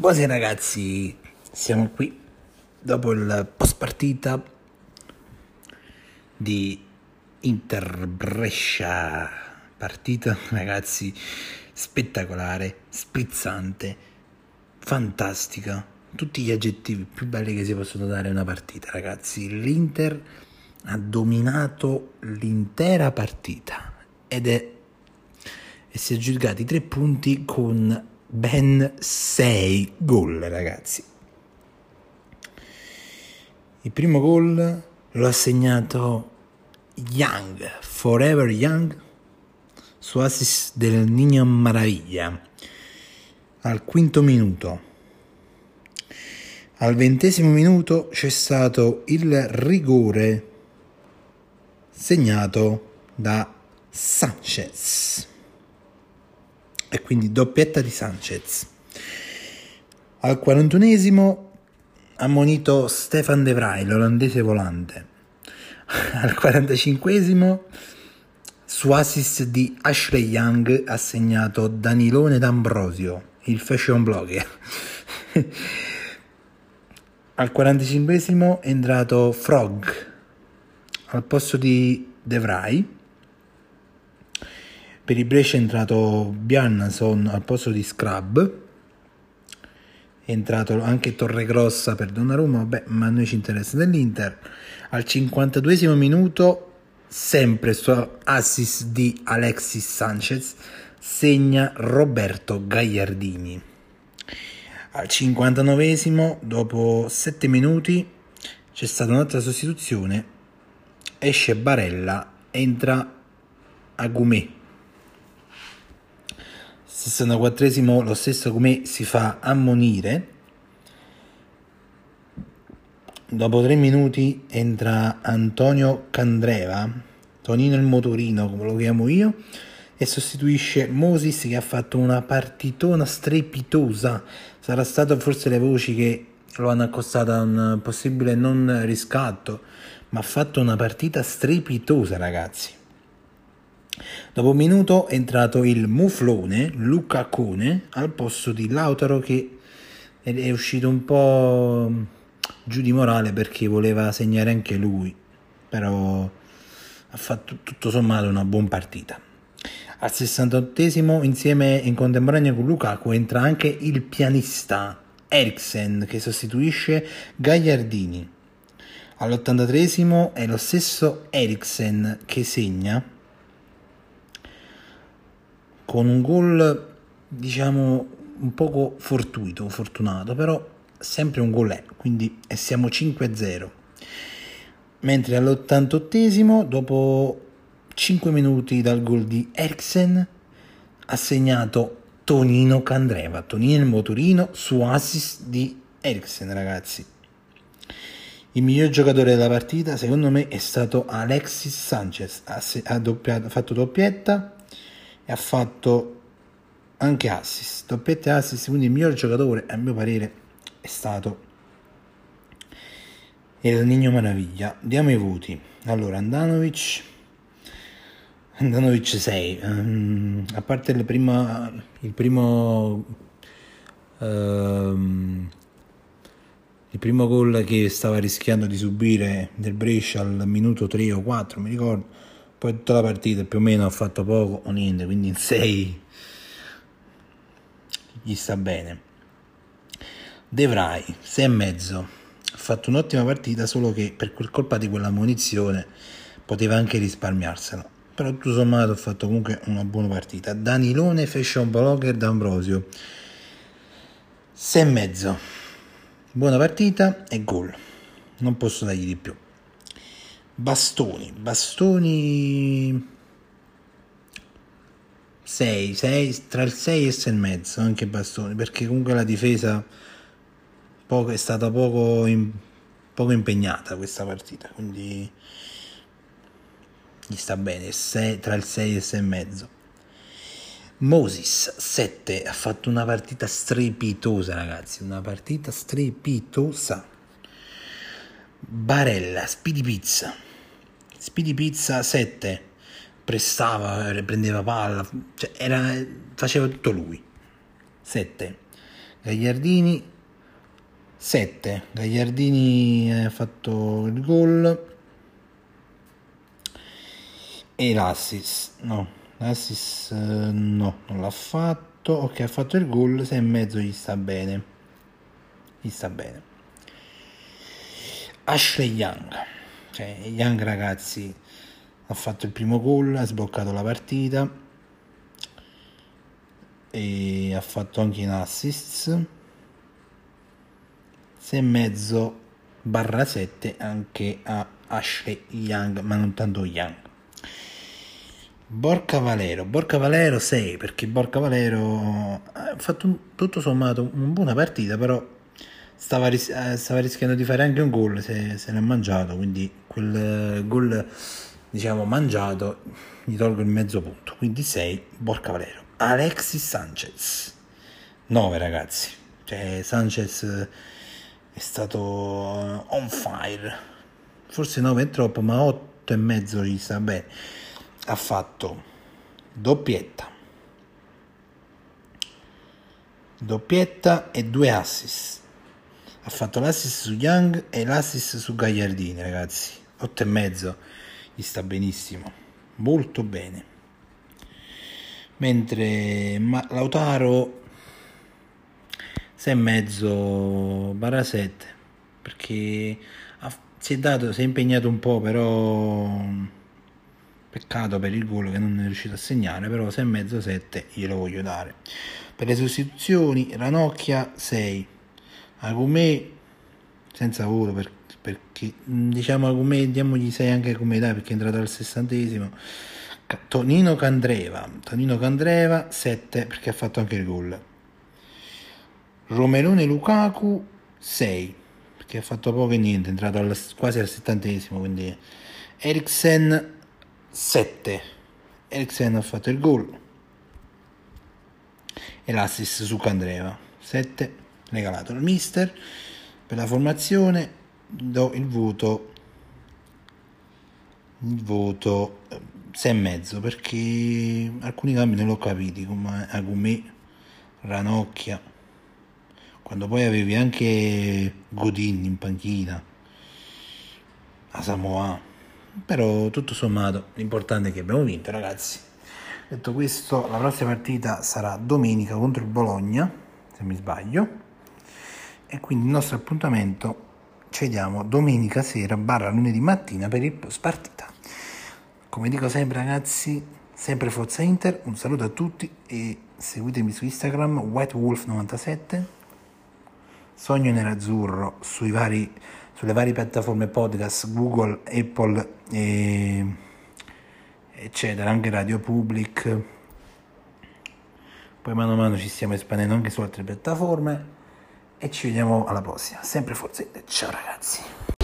Buonasera ragazzi, siamo qui dopo il post partita di Inter Brescia. Partita ragazzi spettacolare, sprizzante, fantastica. Tutti gli aggettivi più belli che si possono dare a una partita, ragazzi. L'Inter ha dominato l'intera partita ed è e si è aggiudicati tre punti con ben 6 gol, ragazzi. Il primo gol lo ha segnato Young, Forever Young, su assist del Nino Maraviglia, al quinto minuto. Al ventesimo minuto c'è stato il rigore segnato da Sanchez e quindi doppietta di Sanchez. Al 41esimo ha monito Stefan De Vrij, l'olandese volante. Al 45esimo su assist di Ashley Young ha segnato Danilone D'Ambrosio, il fashion blogger. Al 45esimo è entrato Frog al posto di De Vrij per il Brescia è entrato Bjarnason al posto di Scrub. È entrato anche Torregrossa per Donnarumma, vabbè, ma a noi ci interessa dell'Inter. Al 52 minuto, sempre su assist di Alexis Sanchez, segna Roberto Gagliardini. Al 59 dopo 7 minuti, c'è stata un'altra sostituzione. Esce Barella, entra Agumè 64esimo lo stesso come si fa ammonire. Dopo tre minuti entra Antonio Candreva, Tonino il motorino come lo chiamo io, e sostituisce Moses che ha fatto una partitona strepitosa. Sarà stato forse le voci che lo hanno accostato a un possibile non riscatto, ma ha fatto una partita strepitosa ragazzi. Dopo un minuto è entrato il muflone Luca Cone al posto di Lautaro che è uscito un po' giù di morale perché voleva segnare anche lui, però ha fatto tutto sommato una buona partita. Al 68esimo insieme in contemporanea con Lukaku entra anche il pianista Eriksen che sostituisce Gagliardini. All'83esimo è lo stesso Eriksen che segna con un gol diciamo un poco fortuito, fortunato, però sempre un gol è, quindi siamo 5-0. Mentre all'88esimo, dopo 5 minuti dal gol di Eriksen, ha segnato Tonino Candreva, Tonino il motorino su assist di Eriksen, ragazzi. Il miglior giocatore della partita, secondo me, è stato Alexis Sanchez. Ha, ha, doppiato, ha fatto doppietta e ha fatto anche assist, doppietta assist, quindi il miglior giocatore a mio parere è stato il Nino Maraviglia. Diamo i voti. Allora, Andanovic Andanovic 6, um, ehm, a parte il primo, il primo um, il primo gol che stava rischiando di subire del Brescia al minuto 3 o 4, mi ricordo poi tutta la partita più o meno ha fatto poco o niente, quindi in 6 gli sta bene. De Vrij, 6 e mezzo, ha fatto un'ottima partita, solo che per colpa di quella munizione poteva anche risparmiarsela. Però tutto sommato ha fatto comunque una buona partita. Danilone Fashion Blogger D'Ambrosio, 6 e mezzo, buona partita e gol. Non posso dargli di più. Bastoni, bastoni 6, 6 tra il 6 e il 6 e mezzo anche bastoni perché comunque la difesa poco, è stata poco, in, poco impegnata questa partita quindi gli sta bene 6, tra il 6 e il 6 e mezzo. Moses 7 ha fatto una partita strepitosa ragazzi una partita strepitosa. Barella Speedy Pizza Speedy Pizza 7 prestava, prendeva palla, cioè era, faceva tutto lui. 7. Gagliardini 7. Gagliardini ha fatto il gol e l'assist. No, l'assist eh, no, non l'ha fatto. Ok, ha fatto il gol, 6 e mezzo gli sta bene. Gli sta bene. Ashley Young. Cioè, Young ragazzi ha fatto il primo gol, ha sbloccato la partita e ha fatto anche in assist 6 e mezzo barra 7 anche a Ashley Young ma non tanto Young. Borca Valero Borca Valero 6 perché Borca Valero ha fatto tutto sommato una buona partita però stava, ris- eh, stava rischiando di fare anche un gol se, se l'ha mangiato quindi quel gol diciamo mangiato gli tolgo il mezzo punto. Quindi 6 Borca Valero. Alexis Sanchez. 9 ragazzi. Cioè Sanchez è stato on fire. Forse 9 è troppo ma 8 e mezzo gli sta ha fatto doppietta. Doppietta e due assist ha fatto l'assist su Young e l'assist su Gagliardini ragazzi. 8 e mezzo gli sta benissimo. Molto bene. Mentre Lautaro 6 e mezzo barra 7 perché ha, si è dato si è impegnato un po' però peccato per il gol che non è riuscito a segnare però 6 e mezzo 7 glielo voglio dare. Per le sostituzioni Ranocchia 6 Agumè senza voto per, perché diciamo Agumè diamogli 6 anche come dai perché è entrato al sessantesimo. Tonino Candreva Tonino Candreva 7 perché ha fatto anche il gol. Romelone Lukaku 6 perché ha fatto poco e niente, è entrato al, quasi al settantesimo, quindi Eriksen 7. Eriksen ha fatto il gol. E l'assist su Candreva 7 regalato al mister per la formazione do il voto il voto 6 e mezzo perché alcuni cambi non l'ho capiti come Agumè Ranocchia quando poi avevi anche Godin in panchina, a Samoa. Però tutto sommato l'importante è che abbiamo vinto ragazzi. Detto questo, la prossima partita sarà domenica contro il Bologna, se mi sbaglio. E quindi il nostro appuntamento ci vediamo domenica sera barra lunedì mattina per il post partita. Come dico sempre ragazzi, sempre Forza Inter, un saluto a tutti e seguitemi su Instagram whitewolf97 Sogno nell'azzurro sui vari, sulle varie piattaforme podcast, Google, Apple, e, eccetera, anche Radio Public. Poi mano a mano ci stiamo espandendo anche su altre piattaforme e ci vediamo alla prossima. Sempre Forza Ciao ragazzi.